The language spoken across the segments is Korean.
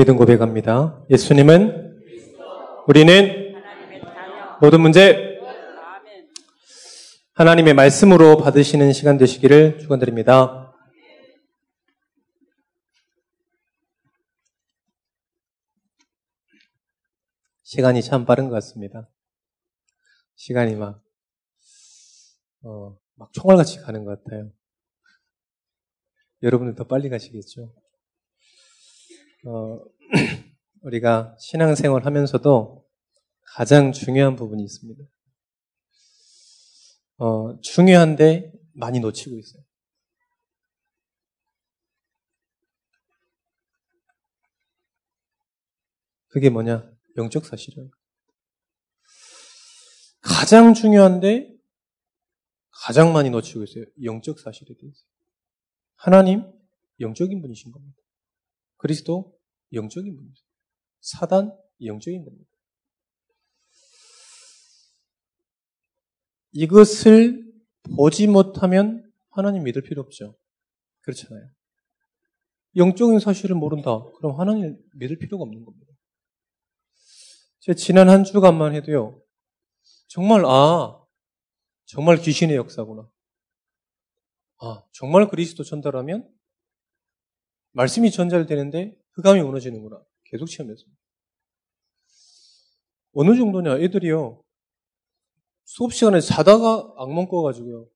믿음 고백합니다. 예수님은 우리는 모든 문제 하나님의 말씀으로 받으시는 시간 되시기를 축원드립니다. 시간이 참 빠른 것 같습니다. 시간이 막, 어, 막 총알같이 가는 것 같아요. 여러분은 더 빨리 가시겠죠? 어, 우리가 신앙생활 하면서도 가장 중요한 부분이 있습니다. 어, 중요한데 많이 놓치고 있어요. 그게 뭐냐? 영적 사실이에요. 가장 중요한데 가장 많이 놓치고 있어요. 영적 사실에 대해서. 하나님 영적인 분이신 겁니다. 그리스도 영적인 분이죠. 사단 영적인 겁니다. 이것을 보지 못하면 하나님 믿을 필요 없죠. 그렇잖아요. 영적인 사실을 모른다. 그럼 하나님 믿을 필요가 없는 겁니다. 제 지난 한 주간만 해도요. 정말 아 정말 귀신의 역사구나. 아 정말 그리스도 전달하면 말씀이 전달되는데 흑암이 무너지는구나. 계속 체험했습니다. 어느 정도냐? 애들이요. 수업 시간에 자다가 악몽 꿔가지고요.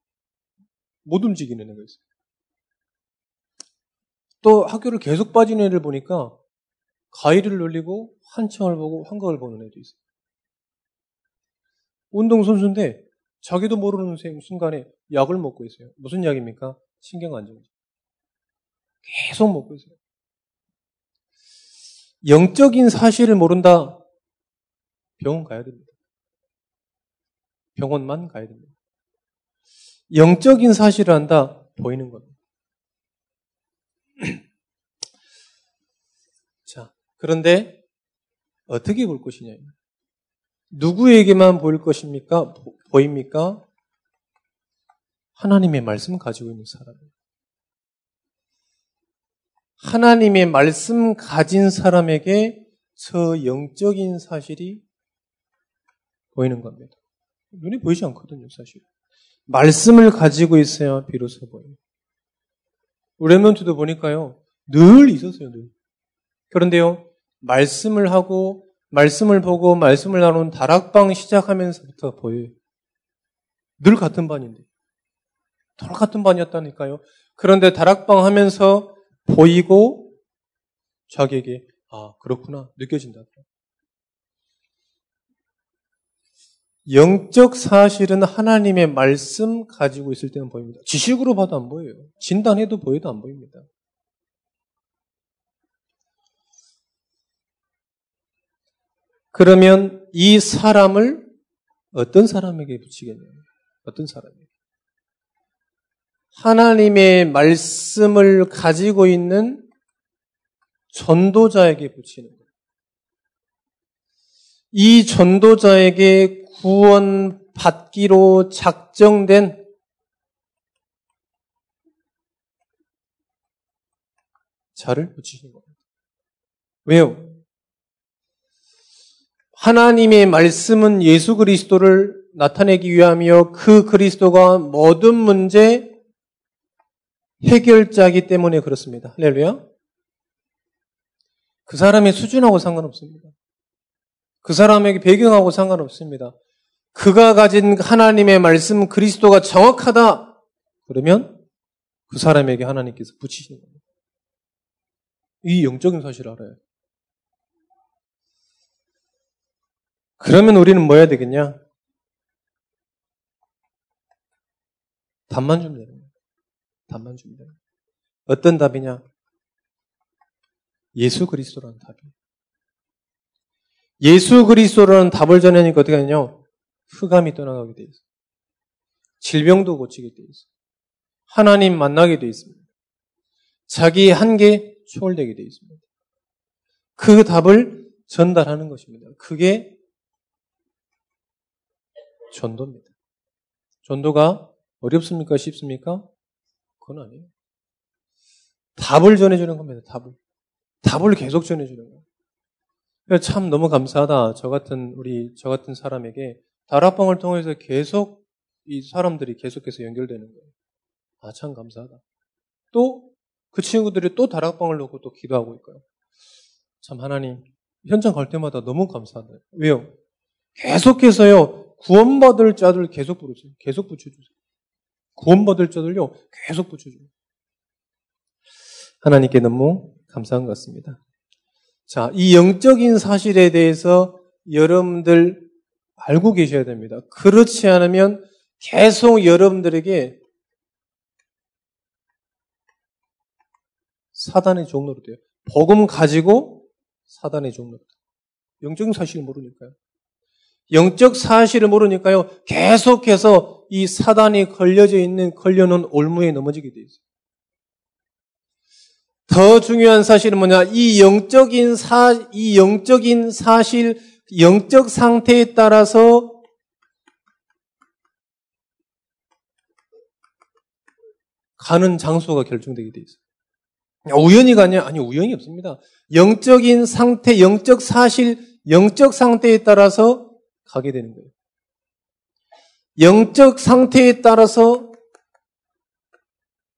못 움직이는 애가 있어요. 또 학교를 계속 빠지는 애를 보니까 가위를 눌리고 한청을 보고 환각을 보는 애도 있어요. 운동선수인데 자기도 모르는 순간에 약을 먹고 있어요. 무슨 약입니까? 신경안정제. 계속 먹고 있어요. 영적인 사실을 모른다. 병원 가야 됩니다. 병원만 가야 됩니다. 영적인 사실을 안다. 보이는 겁니다. 자, 그런데 어떻게 볼 것이냐. 누구에게만 보일 것입니까? 보, 입니까 하나님의 말씀 가지고 있는 사람입니다. 하나님의 말씀 가진 사람에게 저 영적인 사실이 보이는 겁니다. 눈이 보이지 않거든요, 사실. 말씀을 가지고 있어야 비로소 보여요. 우레몬트도 보니까요, 늘 있었어요, 늘. 그런데요, 말씀을 하고, 말씀을 보고, 말씀을 나눈 다락방 시작하면서부터 보여요. 늘 같은 반인데. 늘 같은 반이었다니까요. 그런데 다락방 하면서 보이고 자기에게 아 그렇구나 느껴진다. 영적 사실은 하나님의 말씀 가지고 있을 때는 보입니다. 지식으로 봐도 안 보여요. 진단해도 보여도 안 보입니다. 그러면 이 사람을 어떤 사람에게 붙이겠냐요? 어떤 사람에게? 하나님의 말씀을 가지고 있는 전도자에게 붙이는 거예요. 이 전도자에게 구원 받기로 작정된 자를 붙이시는 겁니다. 왜요? 하나님의 말씀은 예수 그리스도를 나타내기 위함이요. 그 그리스도가 모든 문제 해결자이기 때문에 그렇습니다. 할렐루야. 그 사람의 수준하고 상관없습니다. 그 사람에게 배경하고 상관없습니다. 그가 가진 하나님의 말씀 그리스도가 정확하다. 그러면 그 사람에게 하나님께서 붙이시는 겁니다. 이 영적인 사실을 알아요. 그러면 우리는 뭐 해야 되겠냐? 답만 주면 되는. 답만 돼요. 어떤 답이냐? 예수 그리스도라는 답이에요. 예수 그리스도라는 답을 전하니까 어떻게 하냐? 흑암이 떠나가게 돼 있어요. 질병도 고치게 돼 있어요. 하나님 만나게 돼 있습니다. 자기 한계 초월되게 돼 있습니다. 그 답을 전달하는 것입니다. 그게 전도입니다. 전도가 어렵습니까? 쉽습니까? 그건 아니에요. 답을 전해주는 겁니다. 답을. 답을 계속 전해주는 거예요. 참 너무 감사하다. 저 같은 우리 저 같은 사람에게 다락방을 통해서 계속 이 사람들이 계속해서 연결되는 거예요. 아, 참 감사하다. 또 그 친구들이 또 다락방을 놓고 또 기도하고 있고요. 참 하나님 현장 갈 때마다 너무 감사하다. 왜요? 계속해서요 구원받을 자들 계속 부르세요. 계속 붙여주세요. 구원받을 자들요 계속 붙여줘요. 하나님께 너무 감사한 것 같습니다. 자, 이 영적인 사실에 대해서 여러분들 알고 계셔야 됩니다. 그렇지 않으면 계속 여러분들에게 사단의 종로로 돼요. 복음 가지고 사단의 종로로 돼요. 영적인 사실을 모르니까요. 영적 사실을 모르니까요. 계속해서 이 사단이 걸려져 있는 걸려놓은 올무에 넘어지게 돼 있어요. 더 중요한 사실은 뭐냐? 이 영적인 사, 이 영적인 사실, 영적 상태에 따라서 가는 장소가 결정되게 돼 있어요. 우연히가 아니야? 아니, 우연이 없습니다. 영적인 상태, 영적 사실, 영적 상태에 따라서 가게 되는 거예요. 영적 상태에 따라서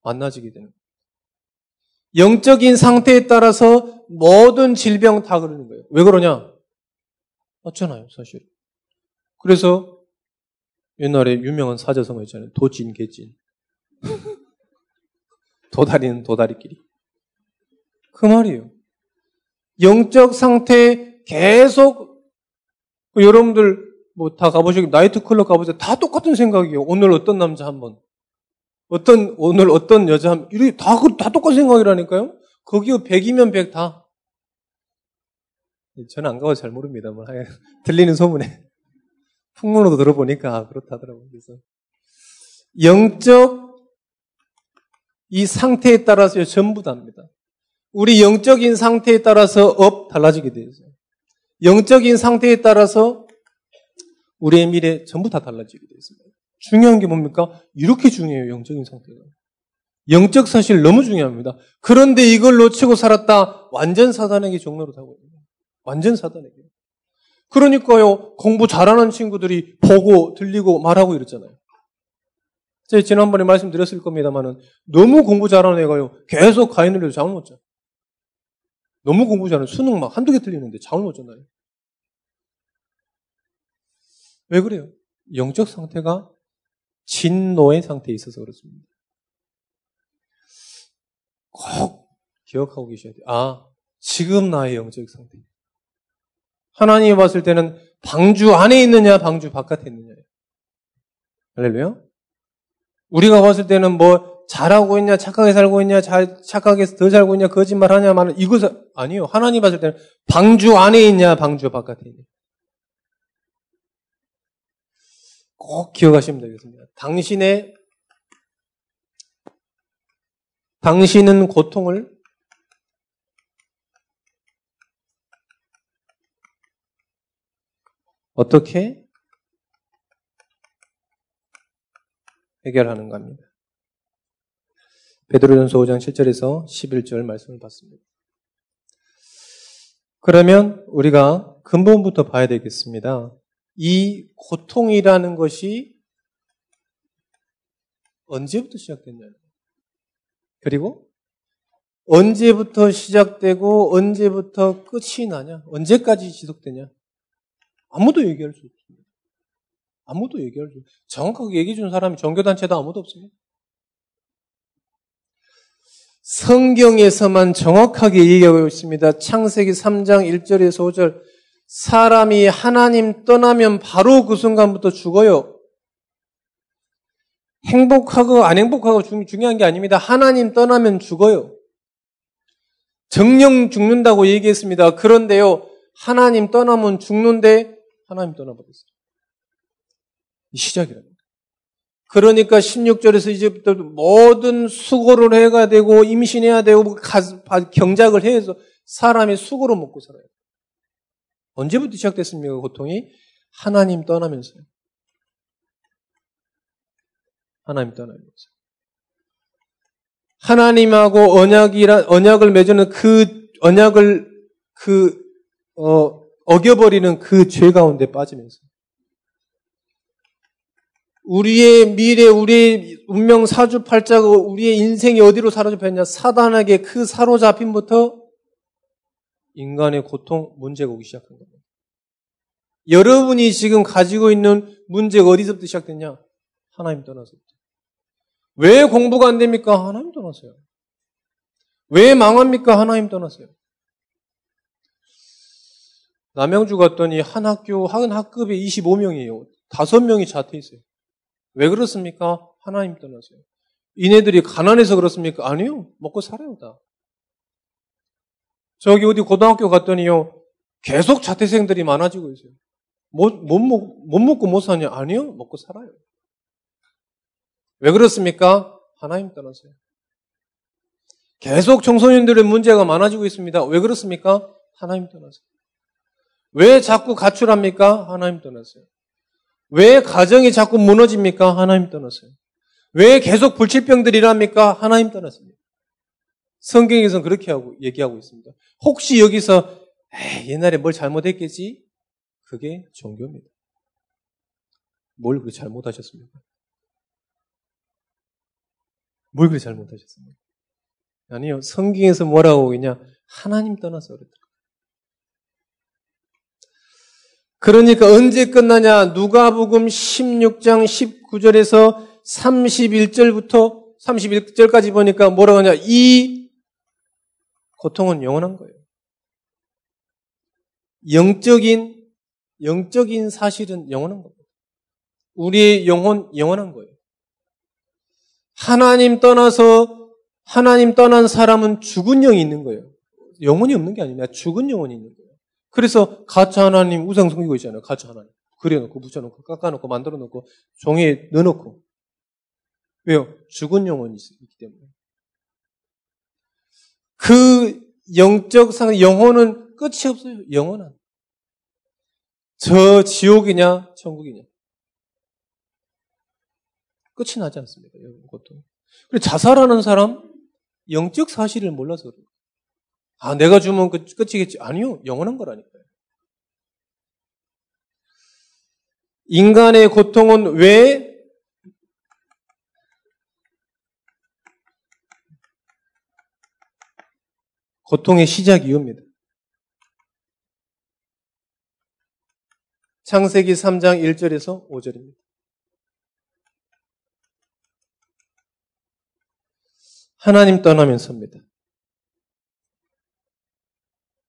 만나지게 되는. 영적인 상태에 따라서 모든 질병 다 그러는 거예요. 왜 그러냐? 맞잖아요, 사실. 그래서 옛날에 유명한 사자성어 있잖아요. 도진, 개진. 도다리는 도다리끼리. 그 말이에요. 영적 상태 계속 여러분들 뭐 다 가보시고 나이트 클럽 가보세요. 다 똑같은 생각이에요. 오늘 어떤 남자 한 번, 어떤 오늘 어떤 여자 한 이렇게 다다 그, 다 똑같은 생각이라니까요. 거기요 100이면 100 다. 저는 안 가고 잘 모릅니다만 들리는 소문에 풍문으로 들어보니까 그렇다더라고요. 그래서 영적 이 상태에 따라서 전부 다입니다. 우리 영적인 상태에 따라서 업 달라지게 있어요. 영적인 상태에 따라서 우리의 미래 전부 다 달라지게 되어 있습니다. 중요한 게 뭡니까? 이렇게 중요해요, 영적인 상태가. 영적 사실 너무 중요합니다. 그런데 이걸 놓치고 살았다, 완전 사단에게 종노릇 하고 있는 완전 사단에게. 그러니까요, 공부 잘하는 친구들이 보고, 들리고, 말하고 이랬잖아요. 제가 지난번에 말씀드렸을 겁니다만은 너무 공부 잘하는 애가요. 계속 가인을 해도 자. 너무 공부 잘하는 수능 막 한두 개 틀리는데 잠을 못 잤나요? 왜 그래요? 영적 상태가 진노의 상태에 있어서 그렇습니다. 꼭 기억하고 계셔야 돼요. 아, 지금 나의 영적 상태. 하나님이 봤을 때는 방주 안에 있느냐, 방주 바깥에 있느냐예요. 할렐루야? 우리가 봤을 때는 뭐 잘하고 있냐, 착하게 살고 있냐, 잘, 착하게 더 살고 있냐, 거짓말 하냐, 말은 이것은 아니요. 하나님 봤을 때는 방주 안에 있냐, 방주 바깥에 있냐. 꼭 기억하시면 되겠습니다. 당신의 당신은 고통을 어떻게 해결하는 겁니다. 베드로전서 5장 7절에서 11절 말씀을 봤습니다. 그러면 우리가 근본부터 봐야 되겠습니다. 이 고통이라는 것이 언제부터 시작됐냐? 그리고 언제부터 시작되고 언제부터 끝이 나냐? 언제까지 지속되냐? 아무도 얘기할 수 없습니다. 아무도 얘기할 수, 정확하게 얘기해 주는 사람이 종교단체도 아무도 없습니다. 성경에서만 정확하게 얘기하고 있습니다. 창세기 3장 1절에서 5절. 사람이 하나님 떠나면 바로 그 순간부터 죽어요. 행복하고 안 행복하고 중요한 게 아닙니다. 하나님 떠나면 죽어요. 정령 죽는다고 얘기했습니다. 그런데요, 하나님 떠나면 죽는데 하나님 떠나버렸어요. 시작이랍니다. 그러니까 16절에서 이제부터 모든 수고를 해야 되고 임신해야 되고 경작을 해서 사람이 수고로 먹고 살아요. 언제부터 시작됐습니까? 고통이 하나님 떠나면서요. 하나님 떠나면서. 하나님하고 언약이라 언약을 맺는 그 언약을 그 어, 어겨버리는 그 죄 가운데 빠지면서 우리의 미래, 우리의 운명 사주팔자고 우리의 인생이 어디로 사로잡혔냐? 사단에게 그 사로잡힘부터 인간의 고통, 문제가 오기 시작한 겁니다. 여러분이 지금 가지고 있는 문제가 어디서부터 시작됐냐? 하나님 떠나서부터. 왜 공부가 안 됩니까? 하나님 떠나서요. 왜 망합니까? 하나님 떠나서요. 남양주 갔더니 한 학교, 한 학급에 25명이에요. 다섯 명이 자퇴 있어요. 왜 그렇습니까? 하나님 떠나서요. 이네들이 가난해서 그렇습니까? 아니요. 먹고 살아요, 다. 저기 어디 고등학교 갔더니요. 계속 자퇴생들이 많아지고 있어요. 못, 못, 먹, 못 먹고 못 사냐? 아니요. 먹고 살아요. 왜 그렇습니까? 하나님 떠나서요. 계속 청소년들의 문제가 많아지고 있습니다. 왜 그렇습니까? 하나님 떠나서요. 왜 자꾸 가출합니까? 하나님 떠나서요. 왜 가정이 자꾸 무너집니까? 하나님 떠나서요. 왜 계속 불치병들이 일합니까? 하나님 떠났습니다. 성경에서는 그렇게 하고 얘기하고 있습니다. 혹시 여기서 에이, 옛날에 뭘 잘못했겠지? 그게 종교입니다. 뭘 그렇게 잘못하셨습니까? 뭘 그렇게 잘못하셨습니까? 아니요. 성경에서 뭐라고 그냥 하나님 떠나서 그랬다. 그러니까 언제 끝나냐? 누가복음 16장 19절에서 31절부터 31절까지 보니까 뭐라고 하냐? 이 고통은 영원한 거예요. 영적인 영적인 사실은 영원한 겁니다. 우리의 영혼 영원한 거예요. 하나님 떠나서 하나님 떠난 사람은 죽은 영이 있는 거예요. 영혼이 없는 게 아니라 죽은 영혼이 있는 거예요. 그래서 가짜 하나님 우상 섬기고 있잖아요. 가짜 하나님. 그려놓고 붙여놓고 깎아놓고 만들어놓고 종이에 넣어놓고 왜요? 죽은 영혼이 있기 때문에. 그 영적 상 영혼은 끝이 없어요. 영원한. 저 지옥이냐 천국이냐. 끝이 나지 않습니다. 여러분 그것도. 그리고 자살하는 사람 영적 사실을 몰라서 그래요. 아, 내가 주면 끝, 끝이겠지. 아니요. 영원한 거라니까요. 인간의 고통은 왜 고통의 시작 이유입니다. 창세기 3장 1절에서 5절입니다. 하나님 떠나면서입니다.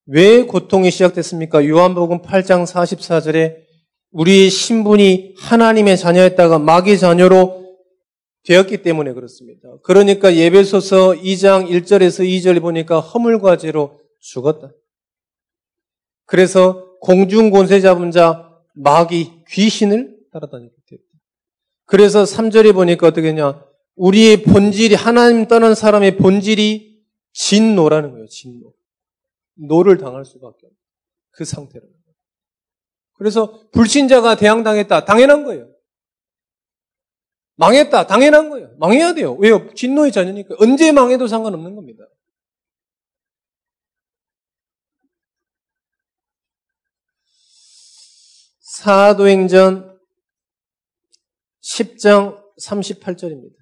왜 고통이 시작됐습니까? 요한복음 8장 44절에 우리의 신분이 하나님의 자녀였다가 마귀 자녀로 되었기 때문에 그렇습니다. 그러니까 예배소서 2장 1절에서 2절 보니까 허물과 죄로 죽었다. 그래서 공중 권세 잡은 자 마귀 귀신을 따라다니게 됐다. 그래서 3절에 보니까 어떻게 했냐? 우리의 본질이 하나님 떠난 사람의 본질이 진노라는 거예요. 진노. 노를 당할 수밖에 없는 그 거예요. 그래서 불신자가 재앙당했다. 당연한 거예요. 망했다. 당연한 거예요. 망해야 돼요. 왜요? 진노의 자녀니까. 언제 망해도 상관없는 겁니다. 사도행전 10장 38절입니다.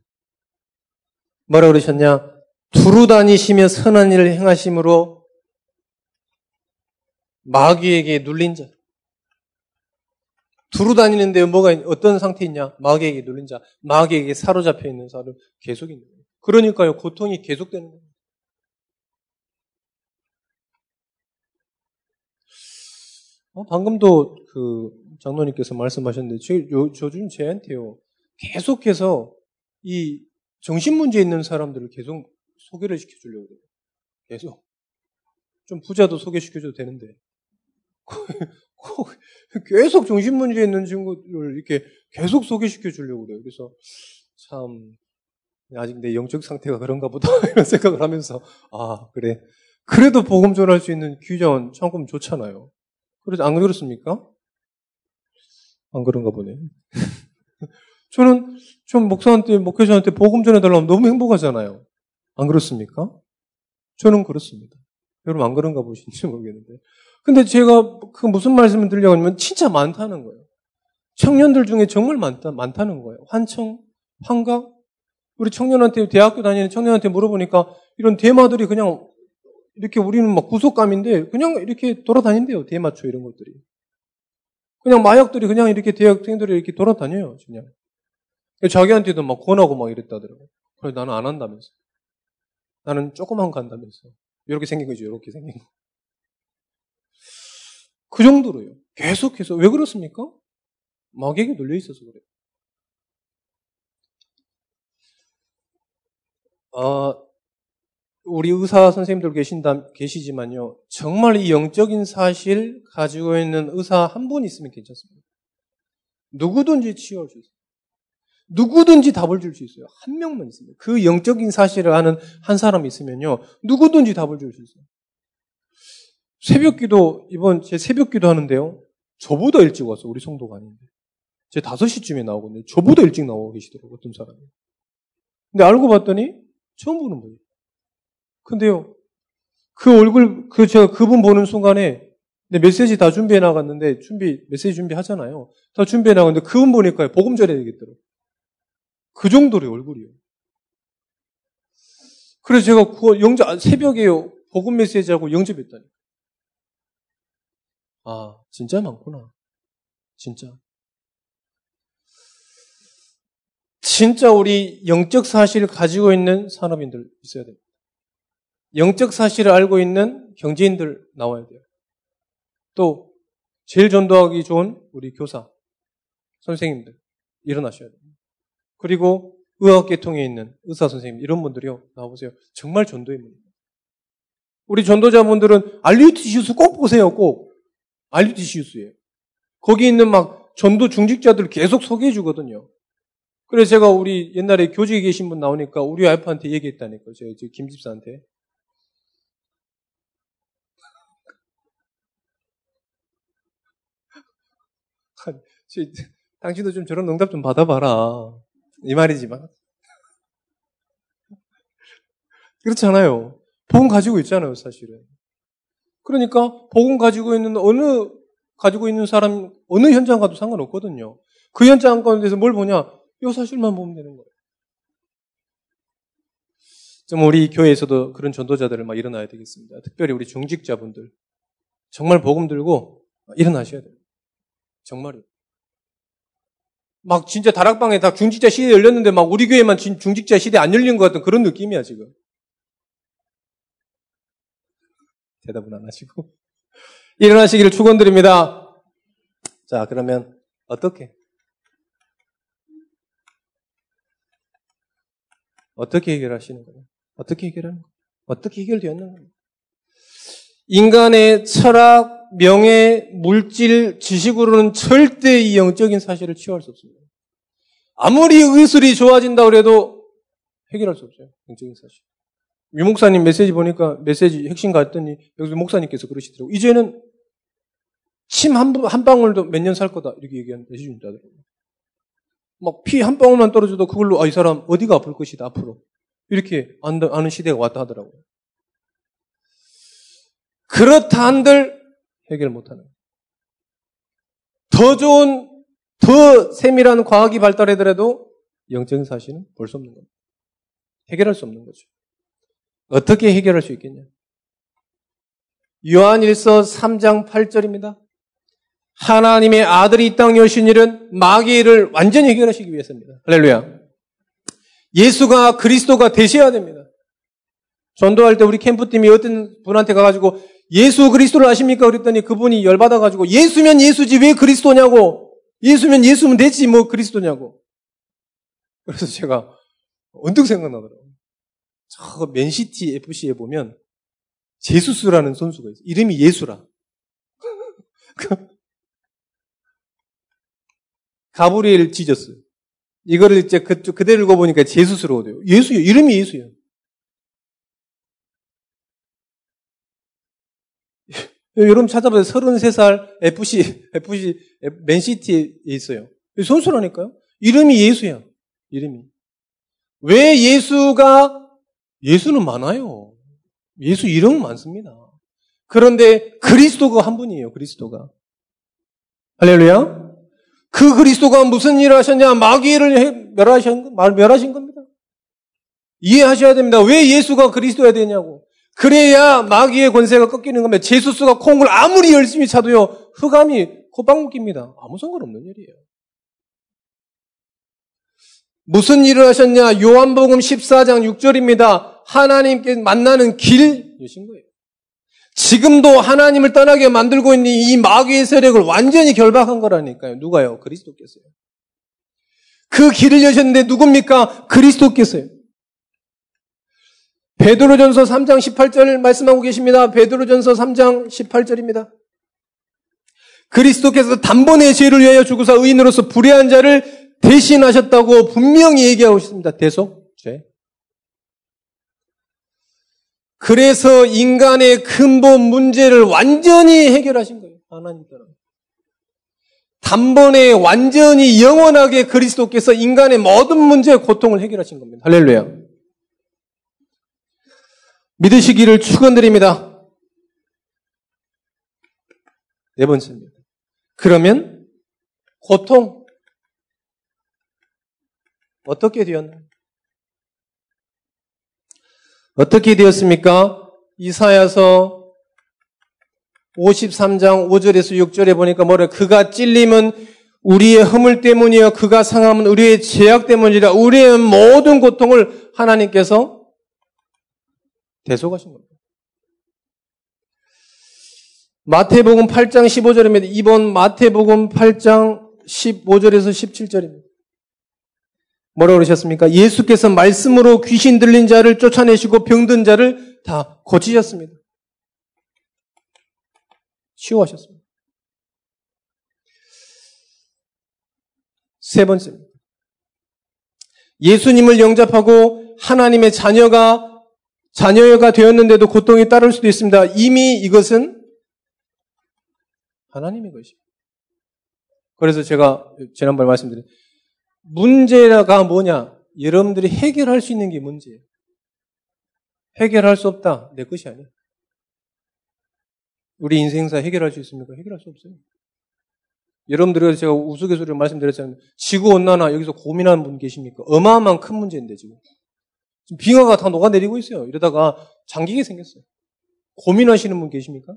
뭐라 그러셨냐? 두루 다니시며 선한 일을 행하심으로 마귀에게 눌린 자. 두루 다니는데 뭐가 어떤 상태 있냐? 마귀에게 눌린 자, 마귀에게 사로잡혀 있는 사람 계속 있는 거예요. 그러니까요, 고통이 계속되는 거예요. 어, 방금도 그 장로님께서 말씀하셨는데, 저, 요즘 저한테요, 계속해서 이 정신 문제 있는 사람들을 계속 소개를 시켜주려고 그래요. 계속. 좀 부자도 소개시켜줘도 되는데. 계속 정신문제 있는 친구를 이렇게 계속 소개시켜 주려고 그래요. 그래서 참, 아직 내 영적 상태가 그런가 보다 이런 생각을 하면서, 아, 그래. 그래도 복음 전할 수 있는 규정 참금 좋잖아요. 그래서 안 그렇습니까? 안 그런가 보네. 저는 좀 목사한테, 목회자한테 복음 전해달라면 너무 행복하잖아요. 안 그렇습니까? 저는 그렇습니다. 여러분 안 그런가 보신지 모르겠는데. 근데 제가 그 무슨 말씀을 드리려고 하냐면 진짜 많다는 거예요. 청년들 중에 정말 많다, 많다는 거예요. 환청, 환각. 우리 청년한테, 대학교 다니는 청년한테 물어보니까 이런 대마들이 그냥 이렇게 우리는 막 구속감인데 그냥 이렇게 돌아다닌대요. 대마초 이런 것들이. 그냥 마약들이 그냥 이렇게 대학생들이 이렇게 돌아다녀요. 그냥. 자기한테도 막 권하고 막 이랬다더라고요. 그래 나는 안 한다면서. 나는 조금만 간다면서. 이렇게 생긴 거죠. 이렇게 생긴 거. 그 정도로요. 계속해서. 왜 그렇습니까? 마귀에게 눌려 있어서 그래요. 아, 우리 의사 선생님들 계신다, 계시지만요. 정말 이 영적인 사실 가지고 있는 의사 한 분 있으면 괜찮습니다. 누구든지 치유할 수 있어요. 누구든지 답을 줄 수 있어요. 한 명만 있으면. 그 영적인 사실을 아는 한 사람이 있으면요. 누구든지 답을 줄 수 있어요. 새벽 기도, 이번 제 새벽 기도 하는데요. 저보다 일찍 왔어. 우리 성도가 아닌데. 제 5시쯤에 나오거든요. 저보다 일찍 나오고 계시더라고요. 어떤 사람이. 근데 알고 봤더니 처음 보는 분이에요. 근데요. 그 얼굴, 그 제가 그분 보는 순간에 내 메시지 다 준비해 나갔는데 준비, 메시지 준비하잖아요. 다 준비해 나갔는데 그분 보니까 복음 전해야 되겠더라고요. 그 정도의 얼굴이요. 그래서 제가 그 영접, 새벽에 복음 메시지하고 영접했다니. 아, 진짜 많구나. 진짜. 진짜 우리 영적 사실을 가지고 있는 산업인들 있어야 됩니다. 영적 사실을 알고 있는 경제인들 나와야 돼요. 또 제일 전도하기 좋은 우리 교사, 선생님들 일어나셔야 돼요. 그리고 의학계통에 있는 의사 선생님 이런 분들이요 나와보세요. 정말 전도인입니다. 우리 전도자분들은 알리티시우스 꼭 보세요. 꼭 알리티시우스예요. 거기 있는 막 전도 중직자들 계속 소개해 주거든요. 그래서 제가 우리 옛날에 교직에 계신 분 나오니까 우리 와이프한테 얘기했다니까요. 제가 김 집사한테. 당신도 좀 저런 응답 좀 받아봐라. 이 말이지만. 그렇잖아요. 복음 가지고 있잖아요, 사실은. 그러니까 복음 가지고 있는 어느 가지고 있는 사람 어느 현장 가도 상관없거든요. 그 현장 가운데서 뭘 보냐? 이 사실만 보면 되는 거예요. 좀 우리 교회에서도 그런 전도자들을 막 일어나야 되겠습니다. 특별히 우리 중직자분들 정말 복음 들고 일어나셔야 돼요. 정말요. 막 진짜 다락방에 다 중직자 시대 열렸는데 막 우리 교회만 중직자 시대 안 열린 것 같은 그런 느낌이야, 지금. 대답은 안 하시고. 일어나시기를 축원드립니다. 자, 그러면 어떻게? 어떻게 해결하시는 거예요? 어떻게 해결하는 거예요? 어떻게 해결되었는 거예요? 인간의 철학, 명예, 물질, 지식으로는 절대 이 영적인 사실을 치유할 수 없습니다. 아무리 의술이 좋아진다 그래도 해결할 수 없어요. 영적인 사실. 유 목사님 메시지 보니까 메시지 핵심 갔더니 여기서 목사님께서 그러시더라고요. 이제는 침 한 한 방울도 몇 년 살 거다 이렇게 얘기하는 메시지 준다더라고요. 막 피 한 방울만 떨어져도 그걸로 아 이 사람 어디가 아플 것이다 앞으로 이렇게 아는 시대가 왔다 하더라고요. 그렇다 한들 해결 못하는. 더 좋은, 더 세밀한 과학이 발달하더라도 영적인 사실은 볼 수 없는 겁니다. 해결할 수 없는 거죠. 어떻게 해결할 수 있겠냐? 요한일서 3장 8절입니다. 하나님의 아들이 이 땅에 오신 일은 마귀를 완전히 해결하시기 위해서입니다. 할렐루야. 예수가 그리스도가 되셔야 됩니다. 전도할 때 우리 캠프팀이 어떤 분한테 가가지고 예수 그리스도를 아십니까? 그랬더니 그분이 열받아가지고 예수면 예수지 왜 그리스도냐고. 예수면 예수면 되지 뭐 그리스도냐고. 그래서 제가 언뜻 생각나더라고요. 저 맨시티 FC에 보면 제수스라는 선수가 있어요. 이름이 예수라. 가브리엘 지저스. 이거를 이제 그, 그대로 읽어보니까 제수스로 돼요. 예수요. 이름이 예수예요. 여러분 찾아보세요. 33살 FC, FC, 맨시티에 있어요. 선수라니까요. 이름이 예수야. 이름이. 왜 예수가, 예수는 많아요. 예수 이름 많습니다. 그런데 그리스도가 한 분이에요. 그리스도가. 할렐루야. 그 그리스도가 무슨 일을 하셨냐? 마귀를 멸하신, 멸하신 겁니다. 이해하셔야 됩니다. 왜 예수가 그리스도야 되냐고. 그래야 마귀의 권세가 꺾이는 겁니다. 제수스가 콩을 아무리 열심히 차도요, 흑암이 호박 묶입니다. 아무 상관없는 일이에요. 무슨 일을 하셨냐? 요한복음 14장 6절입니다. 하나님께 만나는 길이신 거예요. 지금도 하나님을 떠나게 만들고 있는 이 마귀의 세력을 완전히 결박한 거라니까요. 누가요? 그리스도께서요. 그 길을 여셨는데 누굽니까? 그리스도께서요. 베드로전서 3장 18절 말씀하고 계십니다. 베드로전서 3장 18절입니다. 그리스도께서 단번에 죄를 위하여 죽으사 의인으로서 불의한 자를 대신하셨다고 분명히 얘기하고 있습니다. 대속 죄. 그래서 인간의 근본 문제를 완전히 해결하신 거예요. 하나님께는. 단번에 완전히 영원하게 그리스도께서 인간의 모든 문제의 고통을 해결하신 겁니다. 할렐루야. 믿으시기를 축원드립니다. 네 번째입니다. 그러면 고통 어떻게 되었나요? 어떻게 되었습니까? 이사야서 53장 5절에서 6절에 보니까 뭐래 그가 찔림은 우리의 허물 때문이요 그가 상함은 우리의 죄악 때문이라 우리의 모든 고통을 하나님께서 대속하신 겁니다. 마태복음 8장 15절입니다. 이번 마태복음 8장 15절에서 17절입니다. 뭐라고 그러셨습니까? 예수께서 말씀으로 귀신 들린 자를 쫓아내시고 병든 자를 다 고치셨습니다. 치유하셨습니다. 세 번째입니다. 예수님을 영접하고 하나님의 자녀가 자녀가 되었는데도 고통이 따를 수도 있습니다. 이미 이것은 하나님의 것입니다. 그래서 제가 지난번에 말씀드린 문제가 뭐냐? 여러분들이 해결할 수 있는 게 문제예요. 해결할 수 없다. 내 것이 아니야. 우리 인생사 해결할 수 있습니까? 해결할 수 없어요. 여러분들이 제가 우스갯소리로 말씀드렸잖아요. 지구온난화 여기서 고민하는 분 계십니까? 어마어마한 큰 문제인데 지금. 지금 빙하가 다 녹아내리고 있어요. 이러다가 장기가 생겼어요. 고민하시는 분 계십니까?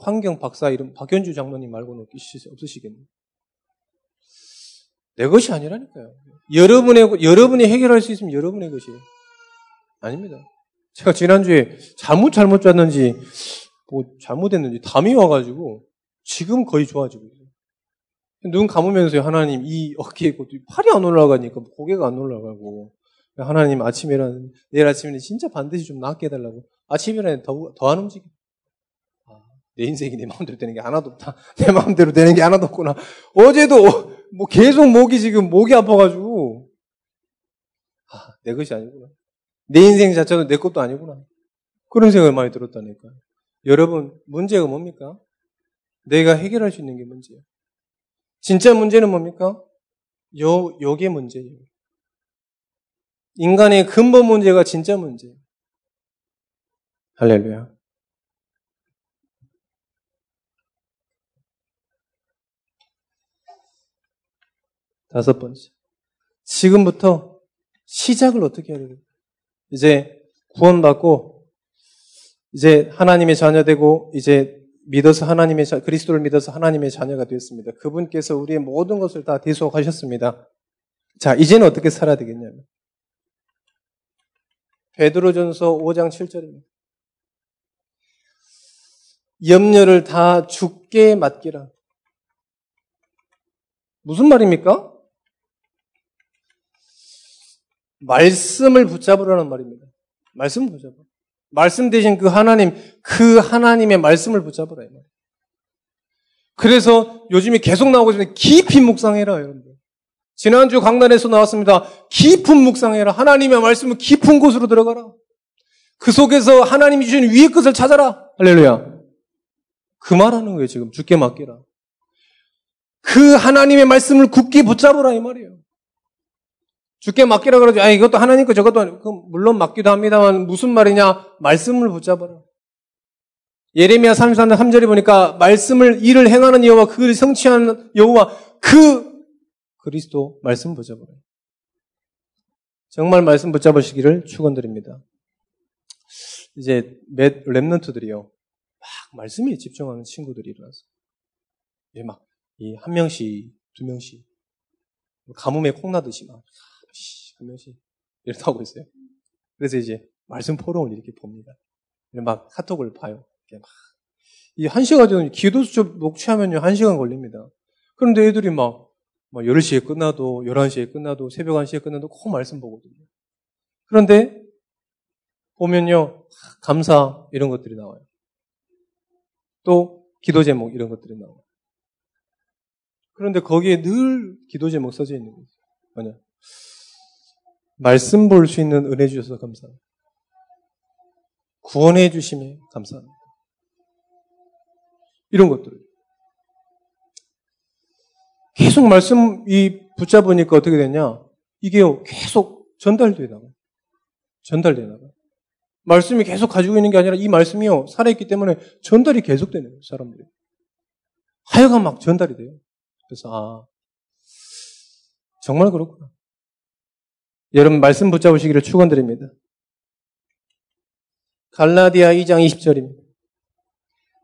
환경 박사 이름 박현주 장로님 말고는 없으시겠네요. 내 것이 아니라니까요. 여러분의, 여러분이 해결할 수 있으면 여러분의 것이에요. 아닙니다. 제가 지난주에 잘못 잘못 잤는지, 뭐 잘못했는지 담이 와가지고 지금 거의 좋아지고 있어요. 눈 감으면서 하나님 이 어깨에 팔이 안 올라가니까 고개가 안 올라가고 하나님 아침에는 내일 아침에는 진짜 반드시 좀 낫게 해달라고 아침에는 더더 안 움직여. 아, 내 인생이 내 마음대로 되는 게 하나도 없다. 내 마음대로 되는 게 하나도 없구나. 어제도 뭐 계속 목이 지금 목이 아파가지고 아, 내 것이 아니구나. 내 인생 자체도 내 것도 아니구나. 그런 생각이 많이 들었다니까. 여러분 문제가 뭡니까? 내가 해결할 수 있는 게 문제예요. 진짜 문제는 뭡니까? 요 요게 문제예요. 인간의 근본 문제가 진짜 문제예요. 할렐루야. 다섯 번째. 지금부터 시작을 어떻게 해야 돼요? 이제 구원받고, 이제 하나님의 자녀되고, 이제 믿어서 하나님의, 자, 그리스도를 믿어서 하나님의 자녀가 되었습니다. 그분께서 우리의 모든 것을 다 대속하셨습니다. 자, 이제는 어떻게 살아야 되겠냐면. 베드로전서 5장 7절입니다. 염려를 다 죽게 맡기라. 무슨 말입니까? 말씀을 붙잡으라는 말입니다. 말씀 붙잡아. 말씀 대신 그 하나님, 그 하나님의 말씀을 붙잡으라. 그래서 요즘에 계속 나오고 있습니다. 깊이 묵상해라, 여러분들. 지난주 강단에서 나왔습니다. 깊은 묵상해라. 하나님의 말씀은 깊은 곳으로 들어가라. 그 속에서 하나님이 주신 위의 것을 찾아라. 할렐루야. 그 말하는 거예요, 지금. 죽게 맡기라. 그 하나님의 말씀을 굳게 붙잡으라, 이 말이에요. 주께 맡기라 그러죠. 아, 이것도 하나님 거 저것도 물론 맡기도 합니다만 무슨 말이냐? 말씀을 붙잡아라. 예레미야 33장 3절에 보니까 말씀을 일을 행하는 여호와 그를 성취하는 여호와 그 그리스도 말씀 붙잡아라. 정말 말씀 붙잡으시기를 축원드립니다. 이제 몇 랩런트들이요. 막 말씀에 집중하는 친구들이 일어나서 이제 막 이 한 명씩 두 명씩 가뭄에 콩나듯이 막 한 명씩 이렇게 하고 있어요. 그래서 이제 말씀 포럼을 이렇게 봅니다. 막 카톡을 봐요. 막. 이 한 시간 정도 기도 수첩 녹취하면요, 한 시간 걸립니다. 그런데 애들이 막, 막 10시에 끝나도, 11시에 끝나도, 새벽 1시에 끝나도 꼭 말씀 보거든요. 그런데, 보면요, 감사, 이런 것들이 나와요. 또, 기도 제목, 이런 것들이 나와요. 그런데 거기에 늘 기도 제목 써져 있는 거죠. 뭐냐. 말씀 볼 수 있는 은혜 주셔서 감사합니다. 구원해 주심에 감사합니다. 이런 것들. 계속 말씀 이 붙잡으니까 어떻게 되냐? 이게요, 계속. 전달되어 나가요. 말씀이 계속 가지고 있는 게 아니라 이 말씀이요, 살아있기 때문에 전달이 계속되는 거예요, 사람들이. 하여간 막 전달이 돼요. 그래서, 아, 정말 그렇구나. 여러분, 말씀 붙잡으시기를 축원드립니다 갈라디아 2장 20절입니다.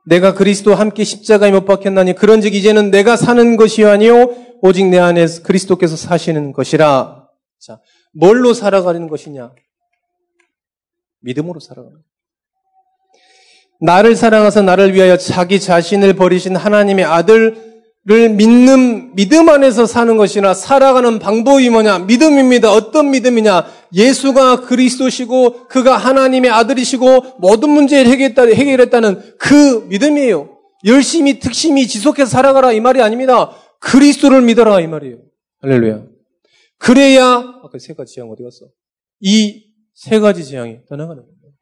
내가 그리스도 함께 십자가에 못 박혔나니 그런즉 이제는 내가 사는 것이 아니요 오직 내 안에 그리스도께서 사시는 것이라. 자, 뭘로 살아가는 것이냐? 믿음으로 살아가는 나를 사랑하사 나를 위하여 자기 자신을 버리신 하나님의 아들 를 믿는 믿음 안에서 사는 것이나 살아가는 방법이 뭐냐? 믿음입니다. 어떤 믿음이냐? 예수가 그리스도시고 그가 하나님의 아들이시고 모든 문제를 해결했다, 는그 믿음이에요. 열심히 특심히 지속해서 살아가라 이 말이 아닙니다. 그리스도를 믿어라 이 말이에요. 할렐루야. 그래야 아까 세 가지 재앙 어디 갔어? 이 세 가지 재앙이 떠나가는 거예요.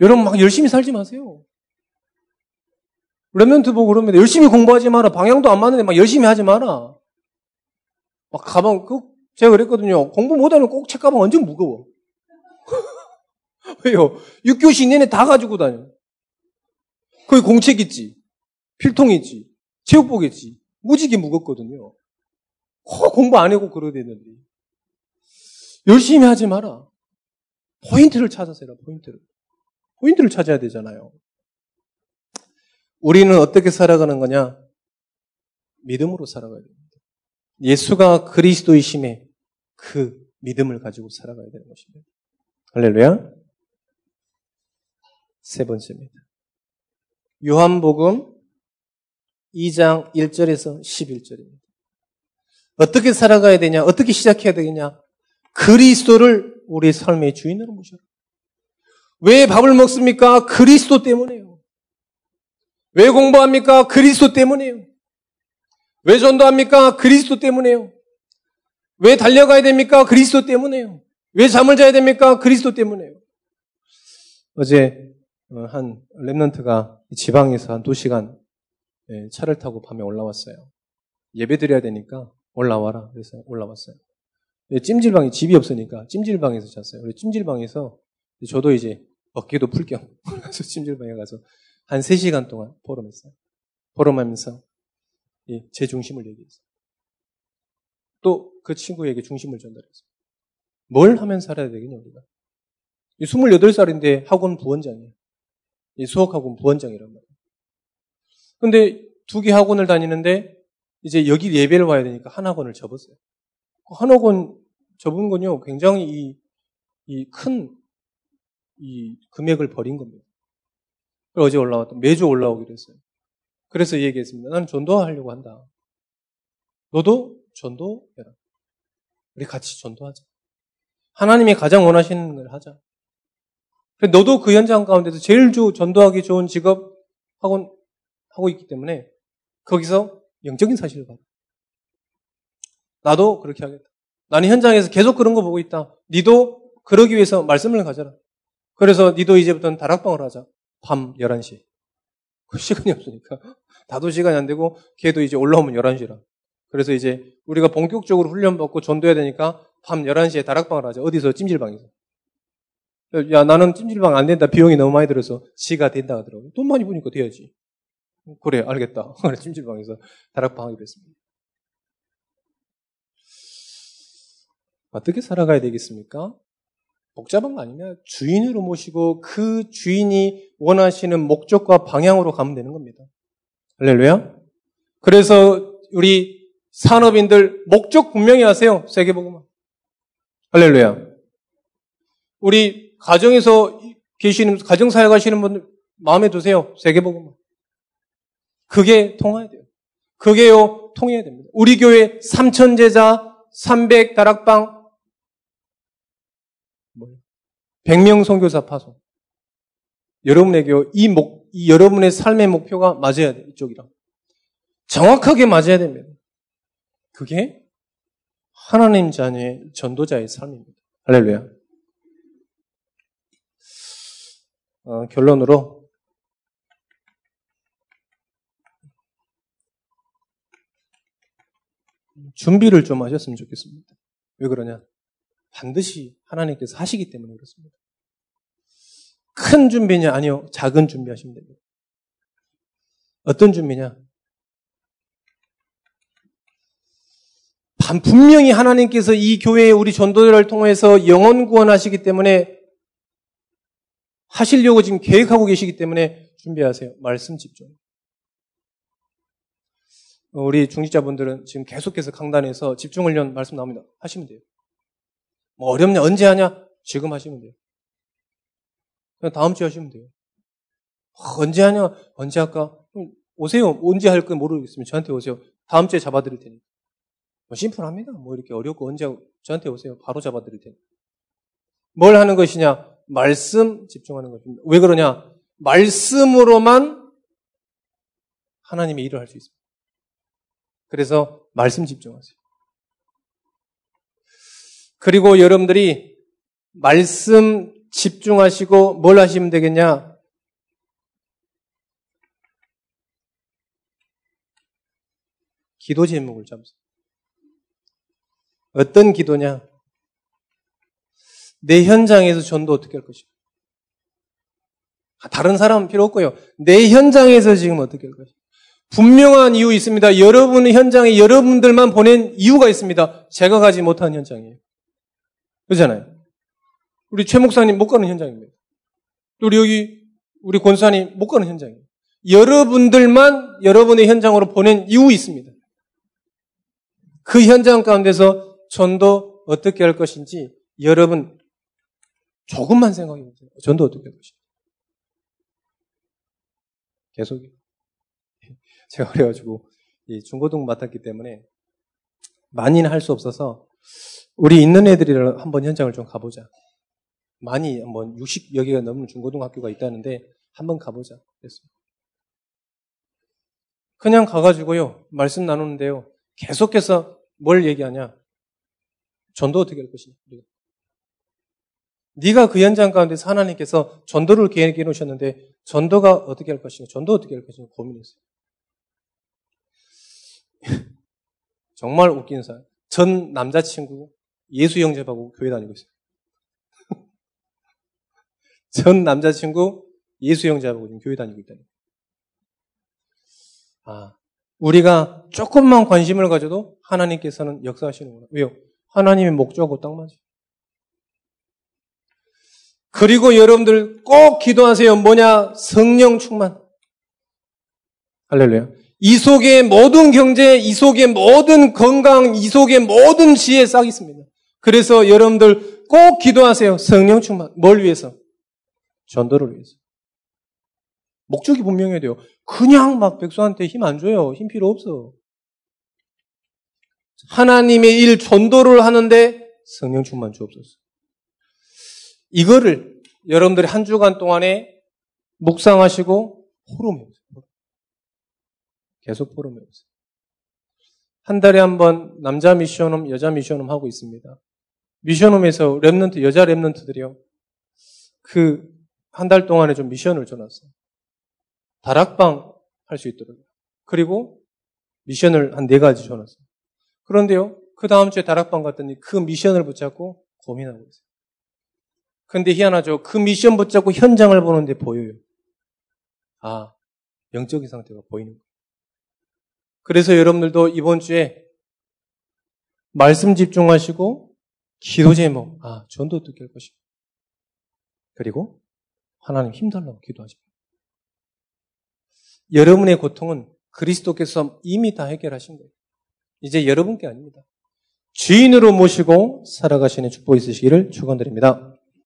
여러분 막 열심히 살지 마세요. 랩런트 보고 그러면 열심히 공부하지 마라. 방향도 안 맞는데 막 열심히 하지 마라. 막 가방, 그, 제가 그랬거든요. 공부 못하면 꼭 책가방 완전 무거워. 왜요? 6교시 내내 다 가지고 다녀. 거기 공책 있지. 필통 있지. 체육복 있지. 무지개 무겁거든요. 꼭 공부 안 하고 그러야 되는데. 열심히 하지 마라. 포인트를 찾아서 해라, 포인트를. 포인트를 찾아야 되잖아요. 우리는 어떻게 살아가는 거냐? 믿음으로 살아가야 됩니다. 예수가 그리스도이심에 그 믿음을 가지고 살아가야 되는 것입니다. 할렐루야. 세 번째입니다. 요한복음 2장 1절에서 11절입니다. 어떻게 살아가야 되냐? 어떻게 시작해야 되겠냐? 그리스도를 우리 삶의 주인으로 모셔라. 왜 밥을 먹습니까? 그리스도 때문에요. 왜 공부합니까? 그리스도 때문이에요. 왜 전도합니까? 그리스도 때문이에요. 왜 달려가야 됩니까? 그리스도 때문이에요. 왜 잠을 자야 됩니까? 그리스도 때문이에요. 어제 어, 한 랩런트가 지방에서 한두 시간 예, 차를 타고 밤에 올라왔어요. 예배 드려야 되니까 올라와라. 그래서 올라왔어요. 예, 찜질방이 집이 없으니까 찜질방에서 잤어요. 찜질방에서 저도 이제 어깨도 풀겸 그래서 찜질방에 가서 한 3시간 동안 포럼했어요. 포럼하면서 제 중심을 얘기했어요. 또 그 친구에게 중심을 전달했어요. 뭘 하면 살아야 되겠냐, 우리가. 28살인데 학원 부원장이에요. 수학학원 부원장이란 말이에요. 근데 두 개 학원을 다니는데 이제 여기 예배를 와야 되니까 한 학원을 접었어요. 그한 학원 접은 건요, 굉장히 이, 이 큰, 이 금액을 버린 겁니다. 어제 올라왔던 매주 올라오기로 했어요. 그래서 얘기했습니다. 나는 전도하려고 한다. 너도 전도해라. 우리 같이 전도하자. 하나님이 가장 원하시는 걸 하자. 너도 그 현장 가운데서 제일 조, 전도하기 좋은 직업 하고, 하고 있기 때문에 거기서 영적인 사실을 받아. 나도 그렇게 하겠다. 나는 현장에서 계속 그런 거 보고 있다. 니도 그러기 위해서 말씀을 가져라. 그래서 니도 이제부터는 다락방을 하자. 밤 11시. 그 시간이 없으니까. 다도 시간이 안 되고, 걔도 이제 올라오면 11시라. 그래서 이제 우리가 본격적으로 훈련받고 전도해야 되니까 밤 11시에 다락방을 하자. 어디서? 찜질방에서. 야, 나는 찜질방 안 된다. 비용이 너무 많이 들어서 지가 된다 하더라고요. 돈 많이 버니까 돼야지. 그래, 알겠다. 찜질방에서 다락방 하기로 했습니다. 어떻게 살아가야 되겠습니까? 복잡한 거 아니냐? 주인으로 모시고 그 주인이 원하시는 목적과 방향으로 가면 되는 겁니다. 할렐루야? 그래서 우리 산업인들 목적 분명히 하세요. 세계복음화. 할렐루야. 우리 가정에서 계시는 가정 사역 하시는 분들 마음에 두세요. 세계복음화. 그게 통해야 돼요. 그게요 통해야 됩니다. 우리 교회 3천 제자 300 다락방 100명 선교사 파송. 여러분에게 이 목, 이 여러분의 삶의 목표가 맞아야 돼, 이쪽이랑. 정확하게 맞아야 됩니다. 그게 하나님 자녀의 전도자의 삶입니다. 할렐루야. 어, 결론으로 준비를 좀 하셨으면 좋겠습니다. 왜 그러냐? 반드시 하나님께서 하시기 때문에 그렇습니다. 큰 준비냐? 아니요. 작은 준비하시면 됩니다. 어떤 준비냐? 분명히 하나님께서 이 교회에 우리 전도자를 통해서 영원 구원하시기 때문에 하시려고 지금 계획하고 계시기 때문에 준비하세요. 말씀 집중. 우리 중직자분들은 지금 계속해서 강단에서 집중훈련 말씀 나옵니다. 하시면 돼요. 뭐 어렵냐? 언제 하냐? 지금 하시면 돼요. 그냥 다음 주에 하시면 돼요. 어, 언제 하냐? 언제 할까? 오세요. 언제 할 거 모르겠으면 저한테 오세요. 다음 주에 잡아드릴 테니까. 뭐 심플합니다. 뭐 이렇게 어렵고 언제 저한테 오세요. 바로 잡아드릴 테니까. 뭘 하는 것이냐? 말씀 집중하는 것입니다. 왜 그러냐? 말씀으로만 하나님의 일을 할 수 있습니다. 그래서 말씀 집중하세요. 그리고 여러분들이 말씀 집중하시고 뭘 하시면 되겠냐? 기도 제목을 잡으세요. 어떤 기도냐? 내 현장에서 전도 어떻게 할 것인가? 다른 사람은 필요 없고요. 내 현장에서 지금 어떻게 할 것인가? 분명한 이유 있습니다. 여러분의 현장에 여러분들만 보낸 이유가 있습니다. 제가 가지 못한 현장이에요. 그렇잖아요. 우리 최 목사님 못 가는 현장입니다. 또 우리 여기 우리 권사님 못 가는 현장이에요. 여러분들만 여러분의 현장으로 보낸 이유 있습니다. 그 현장 가운데서 전도 어떻게 할 것인지 여러분 조금만 생각해 보세요. 전도 어떻게 할 것인지. 계속 제가 그래가지고 이 중고등 맡았기 때문에 많이는 할 수 없어서 우리 있는 애들이랑 한번 현장을 좀 가보자. 많이 뭐 60 여기가 넘는 중고등학교가 있다는데 한번 가보자. 그랬습니다. 그냥 가가지고요 말씀 나누는데요 계속해서 뭘 얘기하냐? 전도 어떻게 할 것이냐? 네가 그 현장 가운데서 하나님께서 전도를 계획해 놓으셨는데 전도가 어떻게 할 것이냐? 전도 어떻게 할 것이냐? 고민했어요. 정말 웃긴 사람. 전 남자친구 예수 형제하고 교회 다니고 있어요. 전 남자친구 예수 형제하고 지금 교회 다니고 있다니. 아, 우리가 조금만 관심을 가져도 하나님께서는 역사하시는구나. 왜요? 하나님의 목적하고 딱 맞아요. 그리고 여러분들 꼭 기도하세요. 뭐냐? 성령 충만. 할렐루야. 이 속에 모든 경제, 이 속에 모든 건강, 이 속에 모든 지혜 싹 있습니다. 그래서 여러분들 꼭 기도하세요. 성령 충만. 뭘 위해서? 전도를 위해서. 목적이 분명해야 돼요. 그냥 막 백수한테 힘 안 줘요. 힘 필요 없어. 하나님의 일 전도를 하는데 성령 충만 주옵소서. 이거를 여러분들이 한 주간 동안에 묵상하시고 포럼해 보세요. 계속 포럼해 보세요. 한 달에 한 번 남자 mission home, 여자 mission home 하고 있습니다. mission home에서 remnant, 여자 remnant들이요. 그 한 달 동안에 좀 미션을 줘놨어요. 다락방 할 수 있도록. 그리고 미션을 한 네 가지 줘놨어요. 그런데요, 그 다음 주에 다락방 갔더니 그 미션을 붙잡고 고민하고 있어요. 근데 희한하죠. 그 미션 붙잡고 현장을 보는데 보여요. 아, 영적인 상태가 보이는 거예요. 그래서 여러분들도 이번 주에 말씀 집중하시고 기도 제목, 아, 전도 할 것인가. 그리고 하나님 힘달라고 기도하십니다. 여러분의 고통은 그리스도께서 이미 다 해결하신 거예요. 이제 여러분께 아닙니다. 주인으로 모시고 살아가시는 축복이 있으시기를 축원드립니다.